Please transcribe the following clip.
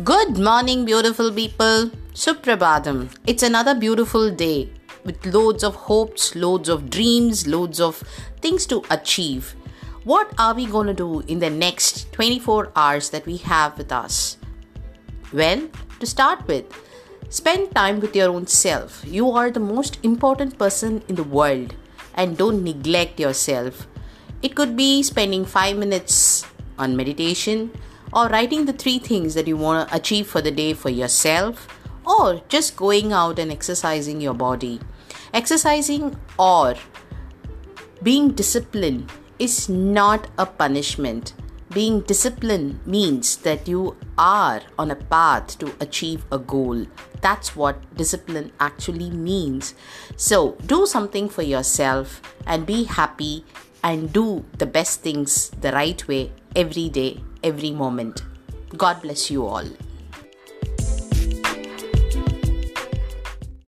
Good morning, beautiful people. Suprabhadam. It's another beautiful day with loads of hopes, loads of dreams, loads of things to achieve. What are we going to do in the next 24 hours that we have with us? Well, to start with, spend time with your own self. You are the most important person in the world and don't neglect yourself. It could be spending 5 minutes on meditation or writing the three things that you want to achieve for the day for yourself, or just going out and exercising your body. Exercising or being disciplined is not a punishment. Being disciplined means that you are on a path to achieve a goal. That's what discipline actually means. So, do something for yourself and be happy and do the best things the right way every day, every moment. God bless you all.